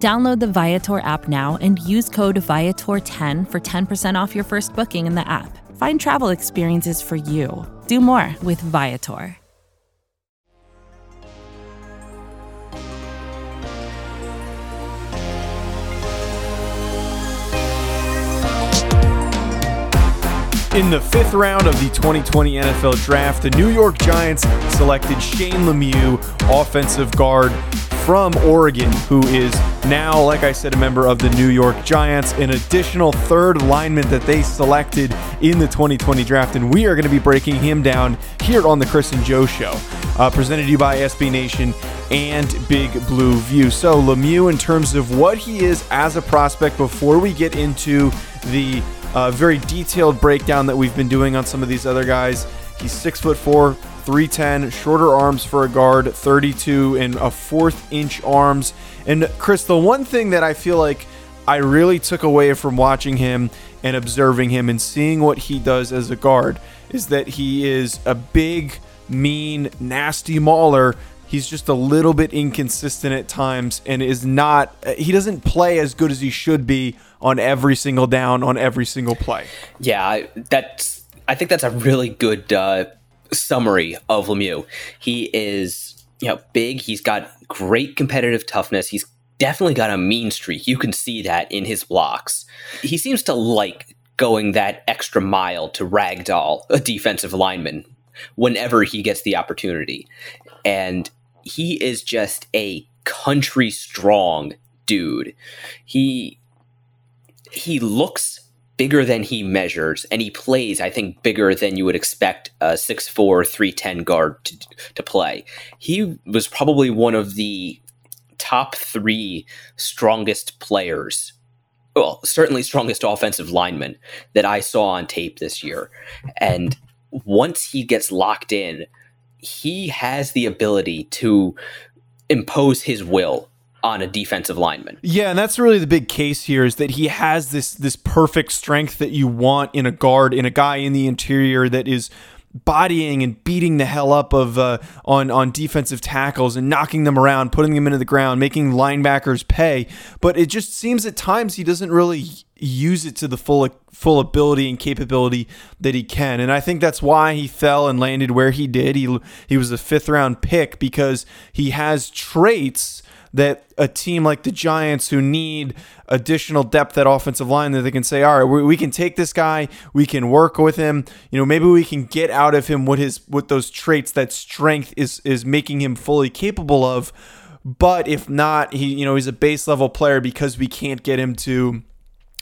Download the Viator app now and use code Viator10 for 10% off your first booking in the app. Find travel experiences for you. Do more with Viator. In the fifth round of the 2020 NFL Draft, the New York Giants selected Shane Lemieux, offensive guard from Oregon, who is now, like I said, a member of the New York Giants, an additional third lineman that they selected in the 2020 draft. And we are going to be breaking him down here on the Chris and Joe Show, uh, presented to you by SB Nation and Big Blue View. So, Lemieux, in terms of what he is as a prospect, before we get into the uh, very detailed breakdown that we've been doing on some of these other guys, he's six foot four, 310, shorter arms for a guard, 32 and a fourth inch arms. And Chris, the one thing that I feel like I really took away from watching him and observing him and seeing what he does as a guard is that he is a big, mean, nasty mauler. He's just a little bit inconsistent at times and is not, he doesn't play as good as he should be on every single down, on every single play. Yeah, that's, I think that's a really good uh, summary of Lemieux. He is, you know, big. He's got great competitive toughness. He's definitely got a mean streak. You can see that in his blocks. He seems to like going that extra mile to ragdoll a defensive lineman whenever he gets the opportunity. And he is just a country strong dude. He he looks bigger than he measures, and he plays, I think, bigger than you would expect a 6'4, 310 guard to, to play. He was probably one of the top three strongest players well, certainly strongest offensive lineman that I saw on tape this year. And once he gets locked in, he has the ability to impose his will on a defensive lineman. Yeah, and that's really the big case here is that he has this this perfect strength that you want in a guard, in a guy in the interior that is bodying and beating the hell up of uh, on on defensive tackles and knocking them around, putting them into the ground, making linebackers pay. But it just seems at times he doesn't really use it to the full full ability and capability that he can. And I think that's why he fell and landed where he did. He he was a fifth round pick because he has traits that a team like the Giants, who need additional depth at offensive line, that they can say, all right, we, we can take this guy, we can work with him. You know, maybe we can get out of him what his what those traits, that strength is is making him fully capable of. But if not, he you know he's a base level player because we can't get him to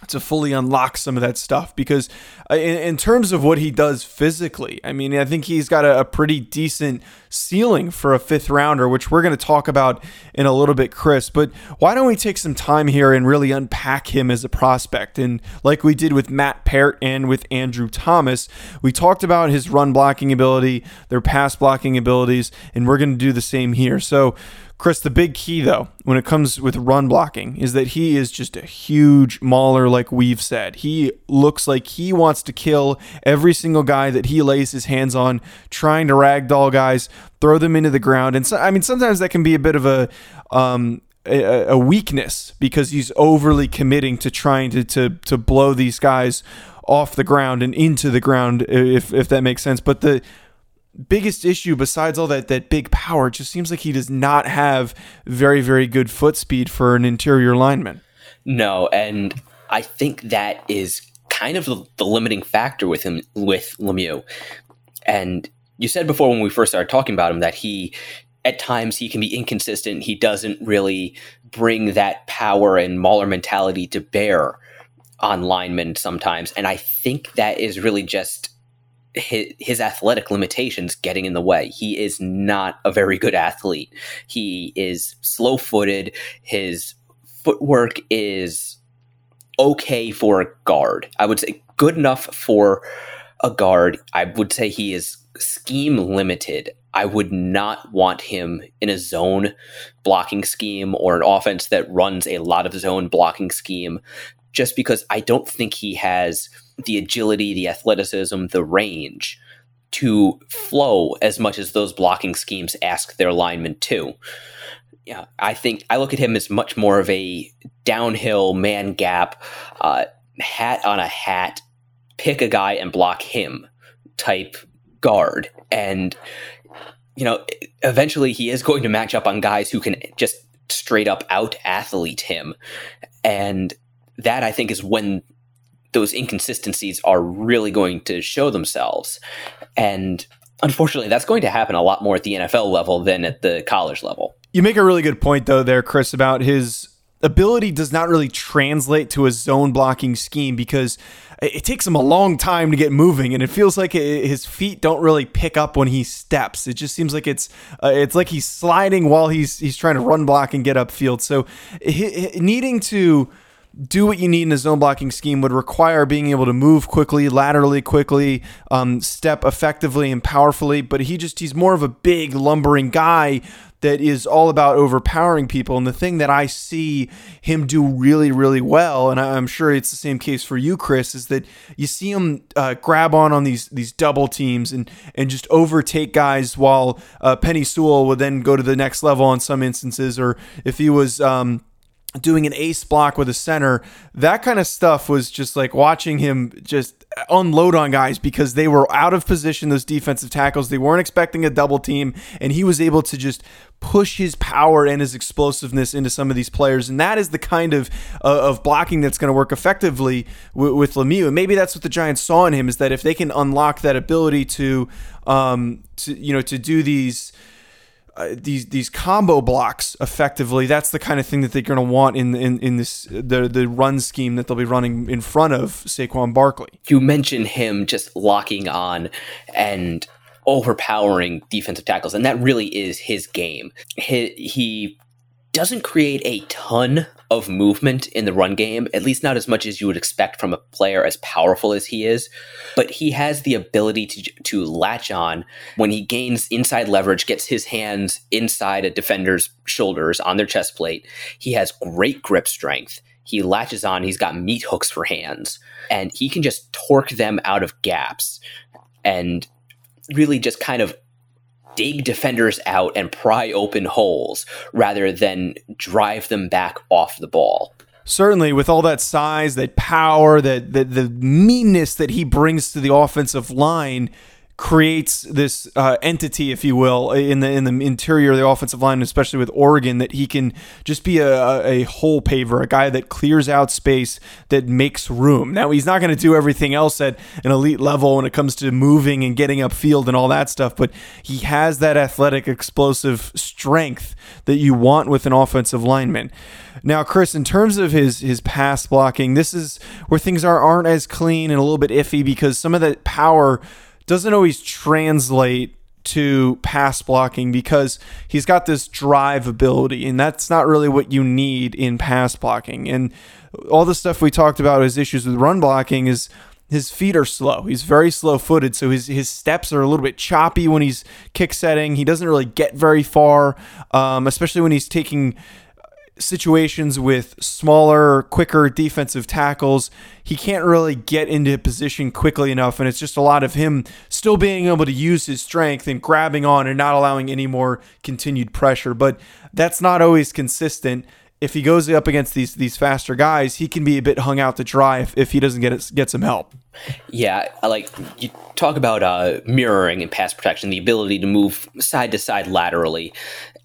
to fully unlock some of that stuff because uh, in, in, terms of what he does physically i mean i think he's got a, a pretty decent ceiling for a fifth rounder which we're going to talk about in a little bit chris but why don't we take some time here and really unpack him as a prospect and like we did with matt peart and with andrew thomas we talked about his run blocking ability their pass blocking abilities and we're going to do the same here so Chris, the big key though, when it comes with run blocking, is that he is just a huge mauler, like we've said. He looks like he wants to kill every single guy that he lays his hands on, trying to ragdoll guys, throw them into the ground. And so, I mean, sometimes that can be a bit of a um, a, a weakness because he's overly committing to trying to to to blow these guys off the ground and into the ground, if if that makes sense. But the biggest issue besides all that that big power just seems like he does not have very very good foot speed for an interior lineman no and i think that is kind of the, the limiting factor with him with lemieux and you said before when we first started talking about him that he at times he can be inconsistent he doesn't really bring that power and mauler mentality to bear on linemen sometimes and i think that is really just his, athletic limitations getting in the way. He is not a very good athlete. He is slow footed. His footwork is okay for a guard. I would say good enough for a guard. I would say he is scheme limited. I would not want him in a zone blocking scheme or an offense that runs a lot of zone blocking scheme just because I don't think he has the agility, the athleticism, the range to flow as much as those blocking schemes ask their linemen to. Yeah, I think I look at him as much more of a downhill man gap, uh, hat on a hat, pick a guy and block him type guard. And, you know, eventually he is going to match up on guys who can just straight up out athlete him. And that I think is when those inconsistencies are really going to show themselves. And unfortunately, that's going to happen a lot more at the NFL level than at the college level. You make a really good point, though, there, Chris, about his ability does not really translate to a zone blocking scheme because it takes him a long time to get moving and it feels like his feet don't really pick up when he steps it just seems like it's uh, it's like he's sliding while he's he's trying to run block and get upfield so he, needing to do what you need in a zone blocking scheme would require being able to move quickly, laterally quickly, um, step effectively and powerfully. But he just, he's more of a big, lumbering guy that is all about overpowering people. And the thing that I see him do really, really well, and I'm sure it's the same case for you, Chris, is that you see him uh, grab on on these these double teams and and just overtake guys while uh, Penei Sewell would then go to the next level in some instances, or if he was. Um, doing an ace block with a center that kind of stuff was just like watching him just unload on guys because they were out of position those defensive tackles. They weren't expecting a double team and he was able to just push his power and his explosiveness into some of these players and that is the kind of uh, of blocking that's going to work effectively w- with Lemieux and maybe that's what the Giants saw in him is that if they can unlock that ability to um to you know to do these uh, these these combo blocks effectively. That's the kind of thing that they're going to want in in in this the the run scheme that they'll be running in front of Saquon Barkley. You mentioned him just locking on and overpowering defensive tackles, and that really is his game. He, he doesn't create a ton of movement in the run game, at least not as much as you would expect from a player as powerful as he is. But he has the ability to, to latch on when he gains inside leverage, gets his hands inside a defender's shoulders on their chest plate. He has great grip strength. He latches on, he's got meat hooks for hands, and he can just torque them out of gaps and really just kind of dig defenders out and pry open holes rather than drive them back off the ball. Certainly with all that size, that power, that, that the meanness that he brings to the offensive line, creates this uh, entity, if you will, in the in the interior of the offensive line, especially with Oregon, that he can just be a, a hole paver, a guy that clears out space, that makes room. Now he's not going to do everything else at an elite level when it comes to moving and getting upfield and all that stuff, but he has that athletic, explosive strength that you want with an offensive lineman. Now, Chris, in terms of his his pass blocking, this is where things are aren't as clean and a little bit iffy because some of that power doesn't always translate to pass blocking because he's got this drive ability, and that's not really what you need in pass blocking. And all the stuff we talked about his issues with run blocking is his feet are slow. He's very slow footed, so his his steps are a little bit choppy when he's kick setting. He doesn't really get very far, um, especially when he's taking situations with smaller, quicker defensive tackles, he can't really get into position quickly enough. And it's just a lot of him still being able to use his strength and grabbing on and not allowing any more continued pressure. But that's not always consistent. If he goes up against these these faster guys, he can be a bit hung out to dry if, if he doesn't get get some help. Yeah, like you talk about uh, mirroring and pass protection, the ability to move side to side laterally,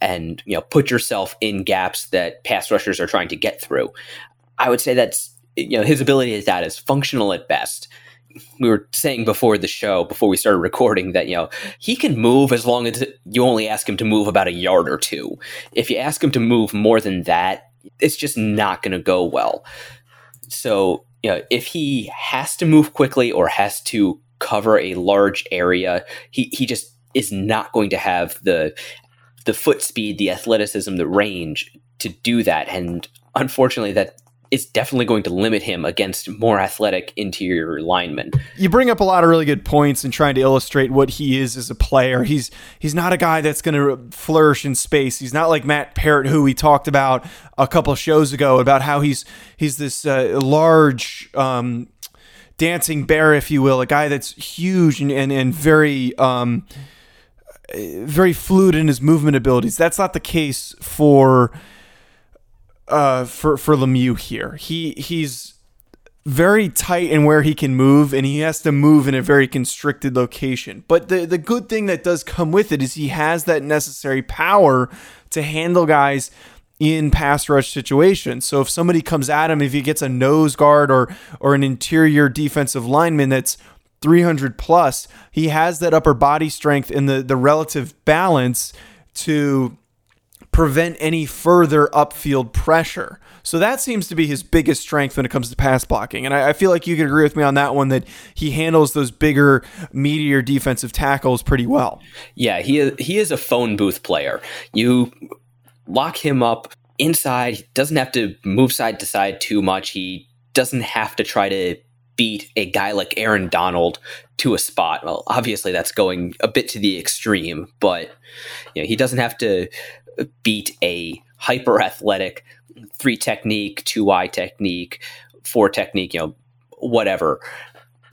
and you know put yourself in gaps that pass rushers are trying to get through. I would say that's you know his ability is that is functional at best. We were saying before the show, before we started recording, that you know he can move as long as you only ask him to move about a yard or two. If you ask him to move more than that, it's just not going to go well. So you know, if he has to move quickly or has to cover a large area, he, he just is not going to have the the foot speed, the athleticism, the range to do that. And unfortunately, that is definitely going to limit him against more athletic interior linemen. You bring up a lot of really good points in trying to illustrate what he is as a player. He's he's not a guy that's going to flourish in space. He's not like Matt Peart, who we talked about a couple shows ago about how he's he's this uh, large. Um, dancing bear, if you will, a guy that's huge and, and, and very um, very fluid in his movement abilities. That's not the case for uh, for for Lemieux here. He he's very tight in where he can move, and he has to move in a very constricted location. But the the good thing that does come with it is he has that necessary power to handle guys in pass rush situations. So if somebody comes at him, if he gets a nose guard or or an interior defensive lineman that's 300 plus, he has that upper body strength and the the relative balance to prevent any further upfield pressure. So that seems to be his biggest strength when it comes to pass blocking. And I, I feel like you can agree with me on that one that he handles those bigger, meatier defensive tackles pretty well. Yeah, he is, he is a phone booth player. You lock him up inside, he doesn't have to move side to side too much. He doesn't have to try to beat a guy like Aaron Donald to a spot. Well, obviously that's going a bit to the extreme, but you know, he doesn't have to beat a hyper athletic three technique, two eye technique, four technique, you know, whatever.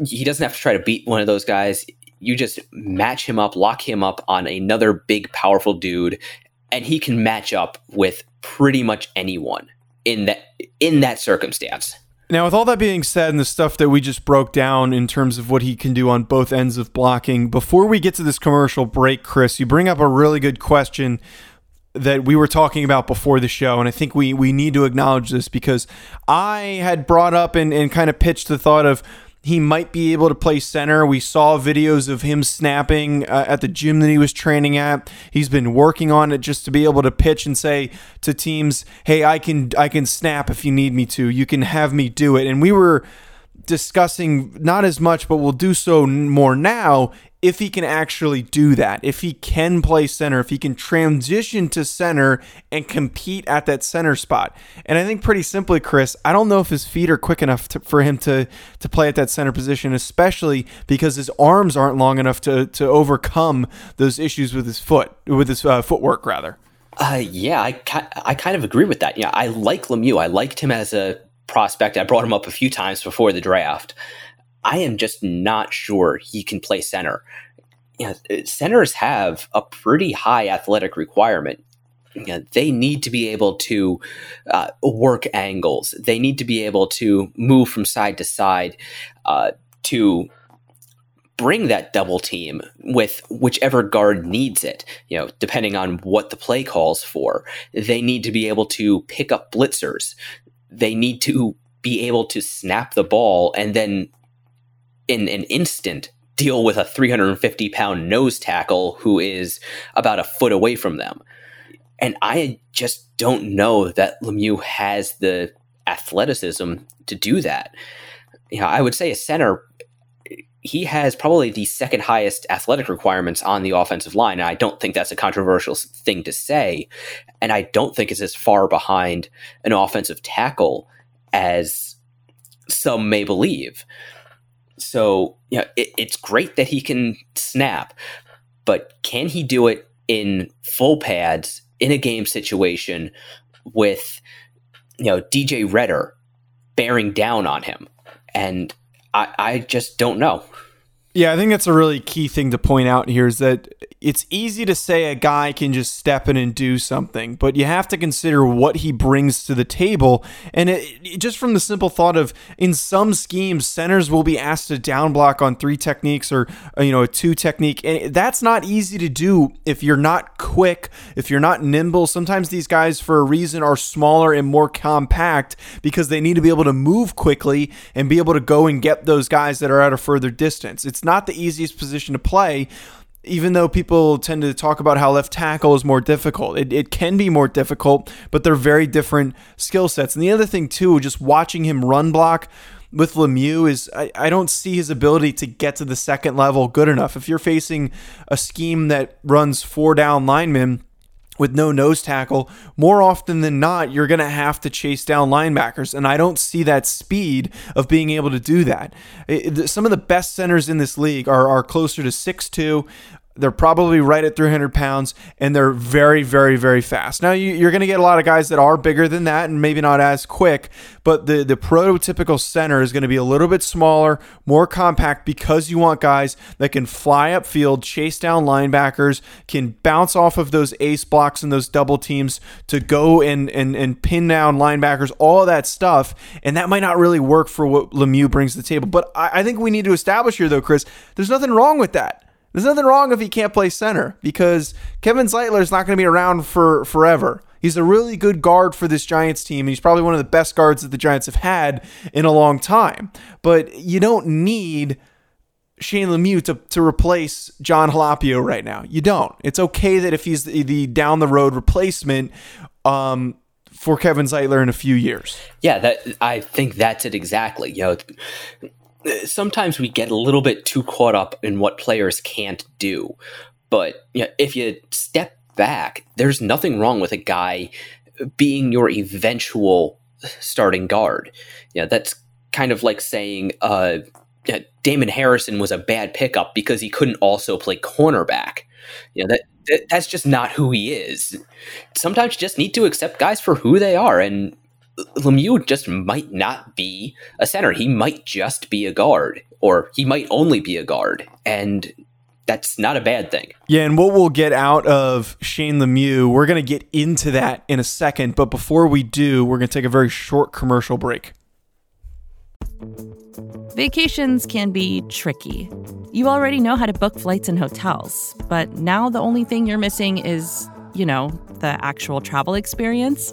He doesn't have to try to beat one of those guys. You just match him up, lock him up on another big, powerful dude, and he can match up with pretty much anyone in that in that circumstance. Now, with all that being said, and the stuff that we just broke down in terms of what he can do on both ends of blocking, before we get to this commercial break, Chris, you bring up a really good question that we were talking about before the show, and I think we we need to acknowledge this because I had brought up and, and kind of pitched the thought of he might be able to play center. We saw videos of him snapping uh, at the gym that he was training at. He's been working on it just to be able to pitch and say to teams, "Hey, I can I can snap if you need me to. You can have me do it." And we were discussing not as much, but we'll do so more now if he can actually do that, if he can play center, if he can transition to center and compete at that center spot. And I think pretty simply, Chris, I don't know if his feet are quick enough to, for him to to play at that center position, especially because his arms aren't long enough to to overcome those issues with his foot, with his uh, footwork rather. Uh, yeah, I, I kind of agree with that. Yeah, I like Lemieux. I liked him as a prospect. I brought him up a few times before the draft. I am just not sure he can play center. You know, centers have a pretty high athletic requirement. You know, they need to be able to uh, work angles. They need to be able to move from side to side uh, to bring that double team with whichever guard needs it, you know, depending on what the play calls for. They need to be able to pick up blitzers. They need to be able to snap the ball and then in an instant deal with a 350 pound nose tackle who is about a foot away from them. And I just don't know that Lemieux has the athleticism to do that. You know, I would say a center, he has probably the second highest athletic requirements on the offensive line. And I don't think that's a controversial thing to say. And I don't think it's as far behind an offensive tackle as some may believe. So, know, it, it's great that he can snap, but can he do it in full pads in a game situation with, you know, DJ Reader bearing down on him? And I, I just don't know. Yeah, I think that's a really key thing to point out here is that it's easy to say a guy can just step in and do something, but you have to consider what he brings to the table. And it, it, just from the simple thought of in some schemes, centers will be asked to down block on three techniques or uh, you know a two technique, and that's not easy to do if you're not quick, if you're not nimble. Sometimes these guys, for a reason, are smaller and more compact because they need to be able to move quickly and be able to go and get those guys that are at a further distance. It's not the easiest position to play even though people tend to talk about how left tackle is more difficult, it, it can be more difficult, but they're very different skill sets. And the other thing, too, just watching him run block with Lemieux is I, I don't see his ability to get to the second level good enough. If you're facing a scheme that runs four down linemen, with no nose tackle, more often than not, you're going to have to chase down linebackers. And I don't see that speed of being able to do that. Some of the best centers in this league are, are closer to 6'2, they're probably right at 300 pounds, and they're very, very, very fast. Now, you, are going to get a lot of guys that are bigger than that and maybe not as quick, but the, the prototypical center is going to be a little bit smaller, more compact because you want guys that can fly upfield, chase down linebackers, can bounce off of those ace blocks and those double teams to go and, and, and pin down linebackers, all that stuff. And that might not really work for what Lemieux brings to the table. But I, I think we need to establish here, though, Chris, there's nothing wrong with that. There's nothing wrong if he can't play center because Kevin Zeitler is not going to be around for forever. He's a really good guard for this Giants team. And he's probably one of the best guards that the Giants have had in a long time. But you don't need Shane Lemieux to, to replace Jon Halapio right now. You don't. It's okay that if he's the, the down the road replacement um, for Kevin Zeitler in a few years. Yeah, that I think that's it exactly. You know, sometimes we get a little bit too caught up in what players can't do. But you know, if you step back, there's nothing wrong with a guy being your eventual starting guard. Yeah, that's kind of like saying uh, Damon Harrison was a bad pickup because he couldn't also play cornerback. You know, that, that that's just not who he is. Sometimes you just need to accept guys for who they are, and Lemieux just might not be a center. He might just be a guard, or he might only be a guard. And that's not a bad thing. Yeah, and what we'll get out of Shane Lemieux, we're going to get into that in a second. But before we do, we're going to take a very short commercial break. Vacations can be tricky. You already know how to book flights and hotels, but now the only thing you're missing is, you know, the actual travel experience.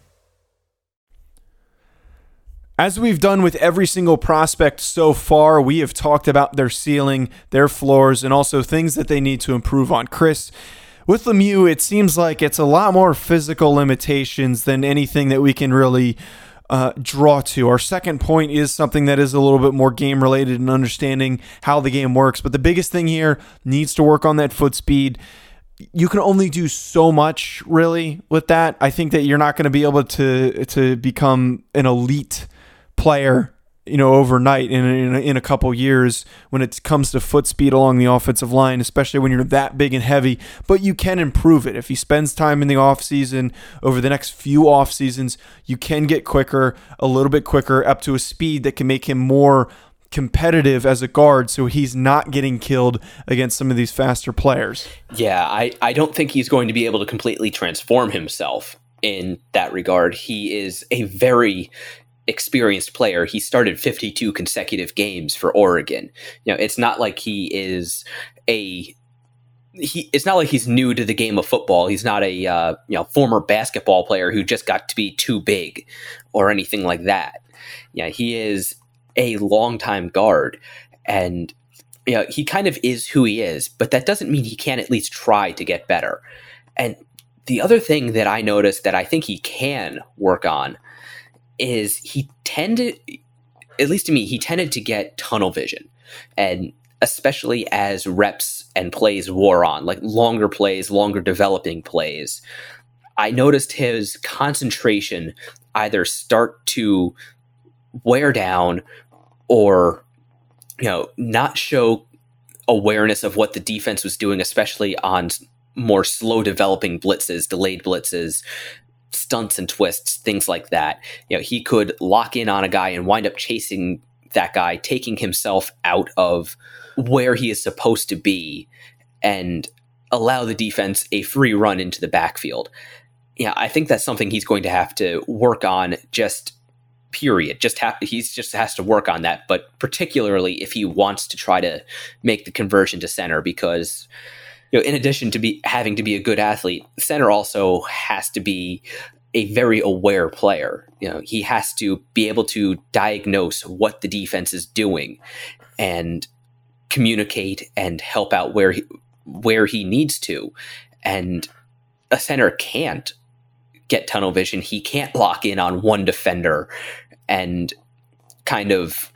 As we've done with every single prospect so far, we have talked about their ceiling, their floors, and also things that they need to improve on. Chris, with Lemieux, it seems like it's a lot more physical limitations than anything that we can really uh, draw to. Our second point is something that is a little bit more game related and understanding how the game works. But the biggest thing here needs to work on that foot speed you can only do so much really with that. I think that you're not going to be able to to become an elite player, you know, overnight in in a, in a couple years when it comes to foot speed along the offensive line, especially when you're that big and heavy. But you can improve it if he spends time in the off season over the next few off seasons. You can get quicker, a little bit quicker, up to a speed that can make him more competitive as a guard so he's not getting killed against some of these faster players. Yeah, I, I don't think he's going to be able to completely transform himself in that regard. He is a very experienced player. He started 52 consecutive games for Oregon. You know, it's not like he is a he it's not like he's new to the game of football. He's not a uh, you know former basketball player who just got to be too big or anything like that. Yeah, he is a longtime guard and you know, he kind of is who he is, but that doesn't mean he can't at least try to get better. And the other thing that I noticed that I think he can work on is he tended, at least to me, he tended to get tunnel vision. And especially as reps and plays wore on, like longer plays, longer developing plays, I noticed his concentration either start to wear down or, you know, not show awareness of what the defense was doing, especially on more slow developing blitzes, delayed blitzes, stunts and twists, things like that. You know, he could lock in on a guy and wind up chasing that guy, taking himself out of where he is supposed to be and allow the defense a free run into the backfield. Yeah, I think that's something he's going to have to work on just period. Just ha- he's just has to work on that, but particularly if he wants to try to make the conversion to center because you know, in addition to be having to be a good athlete, center also has to be a very aware player. You know, he has to be able to diagnose what the defense is doing and communicate and help out where he, where he needs to. And a center can't get tunnel vision. He can't lock in on one defender and kind of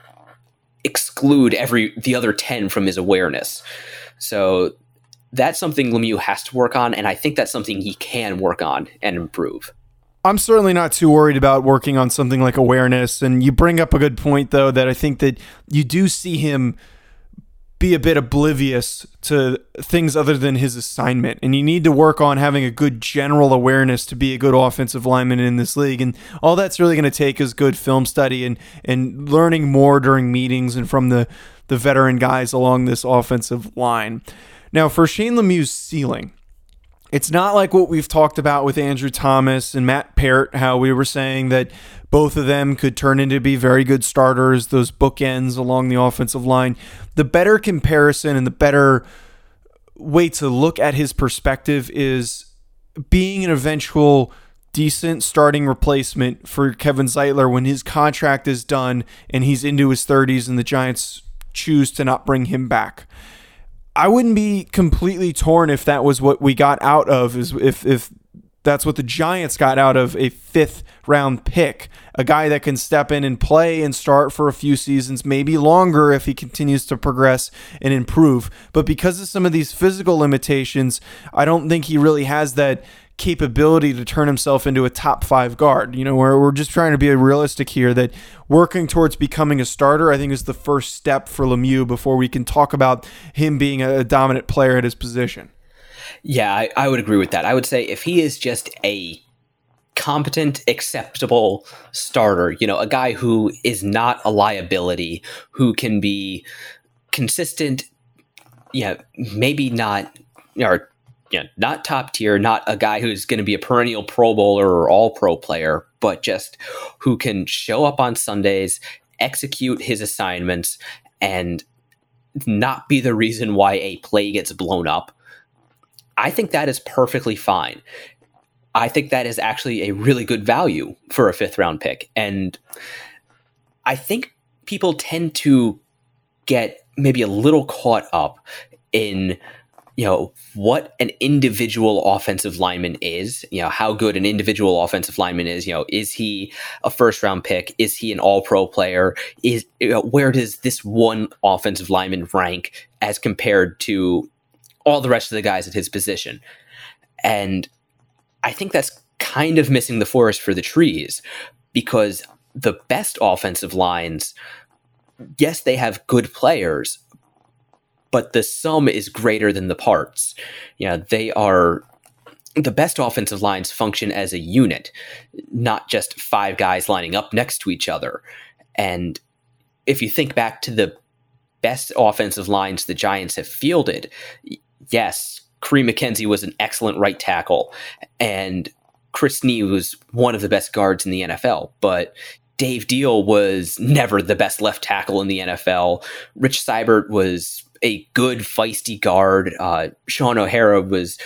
exclude every the other 10 from his awareness. So that's something Lemieux has to work on, and I think that's something he can work on and improve. I'm certainly not too worried about working on something like awareness. And you bring up a good point, though, that I think that you do see him be a bit oblivious to things other than his assignment. And you need to work on having a good general awareness to be a good offensive lineman in this league. And all that's really going to take is good film study and, and learning more during meetings and from the, the veteran guys along this offensive line. Now, for Shane Lemieux's ceiling, it's not like what we've talked about with Andrew Thomas and Matt Peart, how we were saying that both of them could turn into be very good starters, those bookends along the offensive line. The better comparison and the better way to look at his perspective is being an eventual decent starting replacement for Kevin Zeitler when his contract is done and he's into his 30s and the Giants choose to not bring him back. I wouldn't be completely torn if that was what we got out of is if if that's what the Giants got out of a fifth round pick, a guy that can step in and play and start for a few seasons, maybe longer if he continues to progress and improve. But because of some of these physical limitations, I don't think he really has that capability to turn himself into a top five guard. You know, we're, we're just trying to be realistic here that working towards becoming a starter, I think, is the first step for Lemieux before we can talk about him being a dominant player at his position. Yeah, I, I would agree with that. I would say if he is just a competent, acceptable starter, you know, a guy who is not a liability, who can be consistent, yeah, maybe not, or you know, not top tier, not a guy who's going to be a perennial Pro Bowler or All Pro player, but just who can show up on Sundays, execute his assignments, and not be the reason why a play gets blown up. I think that is perfectly fine. I think that is actually a really good value for a fifth round pick. And I think people tend to get maybe a little caught up in you know what an individual offensive lineman is you know how good an individual offensive lineman is you know is he a first round pick? Is he an all pro player? Is you know, where does this one offensive lineman rank as compared to all the rest of the guys at his position? And i think that's kind of missing the forest for the trees because the best offensive lines yes they have good players but the sum is greater than the parts. Know, they are the best offensive lines function as a unit, not just five guys lining up next to each other. And if you think back to the best offensive lines the Giants have fielded, yes, Kareem McKenzie was an excellent right tackle, and Chris Snee was one of the best guards in the NFL. But Dave Diehl was never the best left tackle in the NFL. Rich Seubert was a good feisty guard. Uh, Shaun O'Hara was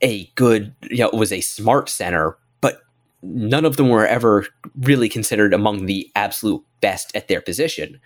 a good, you know, was a smart center, but none of them were ever really considered among the absolute best at their position.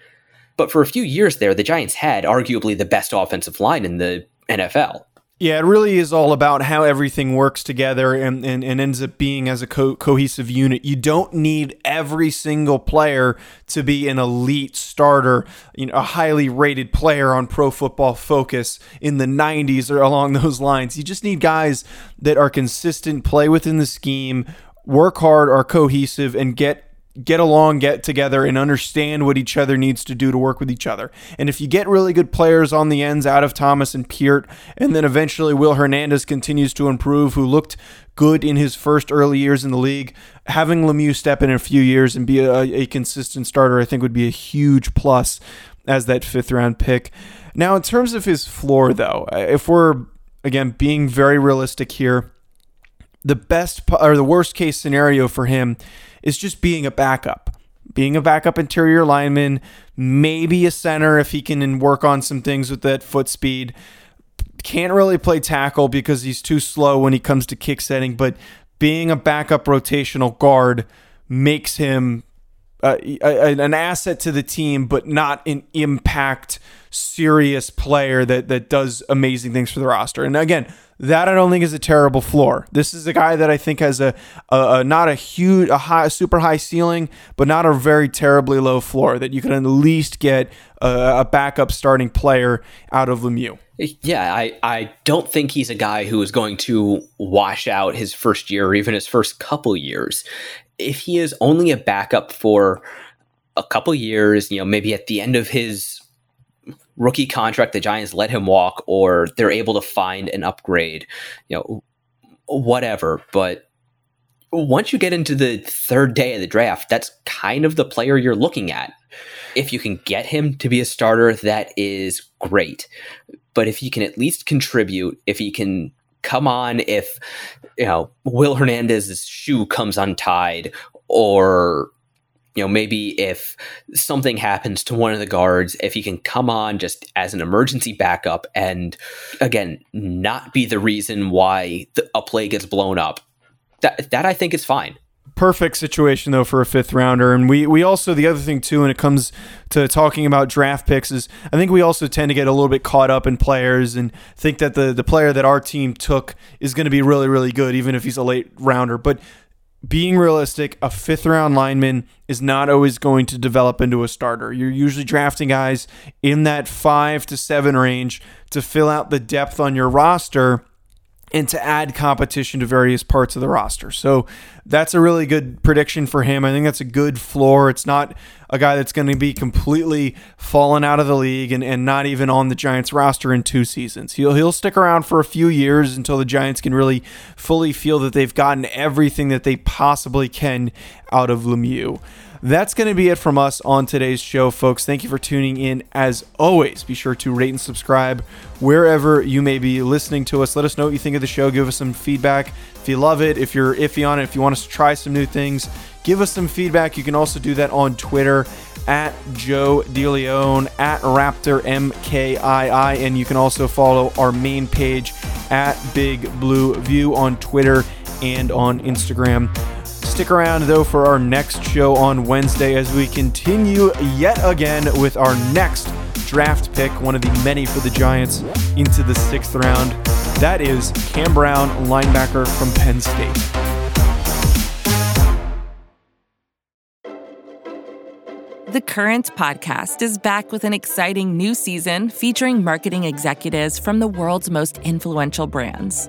But for a few years there, the Giants had arguably the best offensive line in the NFL. Yeah, it really is all about how everything works together and, and, and ends up being as a co- cohesive unit. You don't need every single player to be an elite starter, you know, a highly rated player on Pro Football Focus in the 90s or along those lines. You just need guys that are consistent, play within the scheme, work hard, are cohesive, and get get along, get together, and understand what each other needs to do to work with each other. And if you get really good players on the ends out of Thomas and Peart, and then eventually Will Hernandez continues to improve, who looked good in his first early years in the league, having Lemieux step in a few years and be a, a consistent starter, I think would be a huge plus as that fifth round pick. Now, in terms of his floor, though, if we're again being very realistic here, the best or the worst case scenario for him is just being a backup. Being a backup interior lineman, maybe a center if he can work on some things with that foot speed. Can't really play tackle because he's too slow when he comes to kick setting, but being a backup rotational guard makes him uh, an asset to the team, but not an impact serious player that that does amazing things for the roster. And again, that I don't think is a terrible floor. This is a guy that I think has a, a, a not a huge, a high, super high ceiling, but not a very terribly low floor. That you can at least get a, a backup starting player out of Lemieux. Yeah, I, I don't think he's a guy who is going to wash out his first year or even his first couple years. If he is only a backup for a couple years, you know, maybe at the end of his rookie contract, the Giants let him walk, or they're able to find an upgrade, you know, whatever. But once you get into the third day of the draft, that's kind of the player you're looking at. If you can get him to be a starter, that is great. But if he can at least contribute, if he can come on, if you know Will Hernandez's shoe comes untied, or you know, maybe if something happens to one of the guards, if he can come on just as an emergency backup and again, not be the reason why the, a play gets blown up, that that I think is fine. Perfect situation though for a fifth rounder, and we we also the other thing too when it comes to talking about draft picks is I think we also tend to get a little bit caught up in players and think that the the player that our team took is going to be really really good even if he's a late rounder, but being realistic, a fifth round lineman is not always going to develop into a starter. You're usually drafting guys in that five to seven range to fill out the depth on your roster and to add competition to various parts of the roster. So that's a really good prediction for him. I think that's a good floor. It's not a guy that's going to be completely fallen out of the league and, and not even on the Giants roster in two seasons. He'll he'll stick around for a few years until the Giants can really fully feel that they've gotten everything that they possibly can out of Lemieux. That's going to be it from us on today's show, folks. Thank you for tuning in. As always, be sure to rate and subscribe wherever you may be listening to us. Let us know what you think of the show. Give us some feedback. If you love it, if you're iffy on it, if you want us to try some new things, give us some feedback. You can also do that on Twitter at Joe DeLeon, at Raptor MKII, and you can also follow our main page at Big Blue View on Twitter and on Instagram. Stick around though for our next show on Wednesday as we continue yet again with our next draft pick, one of the many for the Giants, into the sixth round. That is Cam Brown, linebacker from Penn State. The Current podcast is back with an exciting new season featuring marketing executives from the world's most influential brands.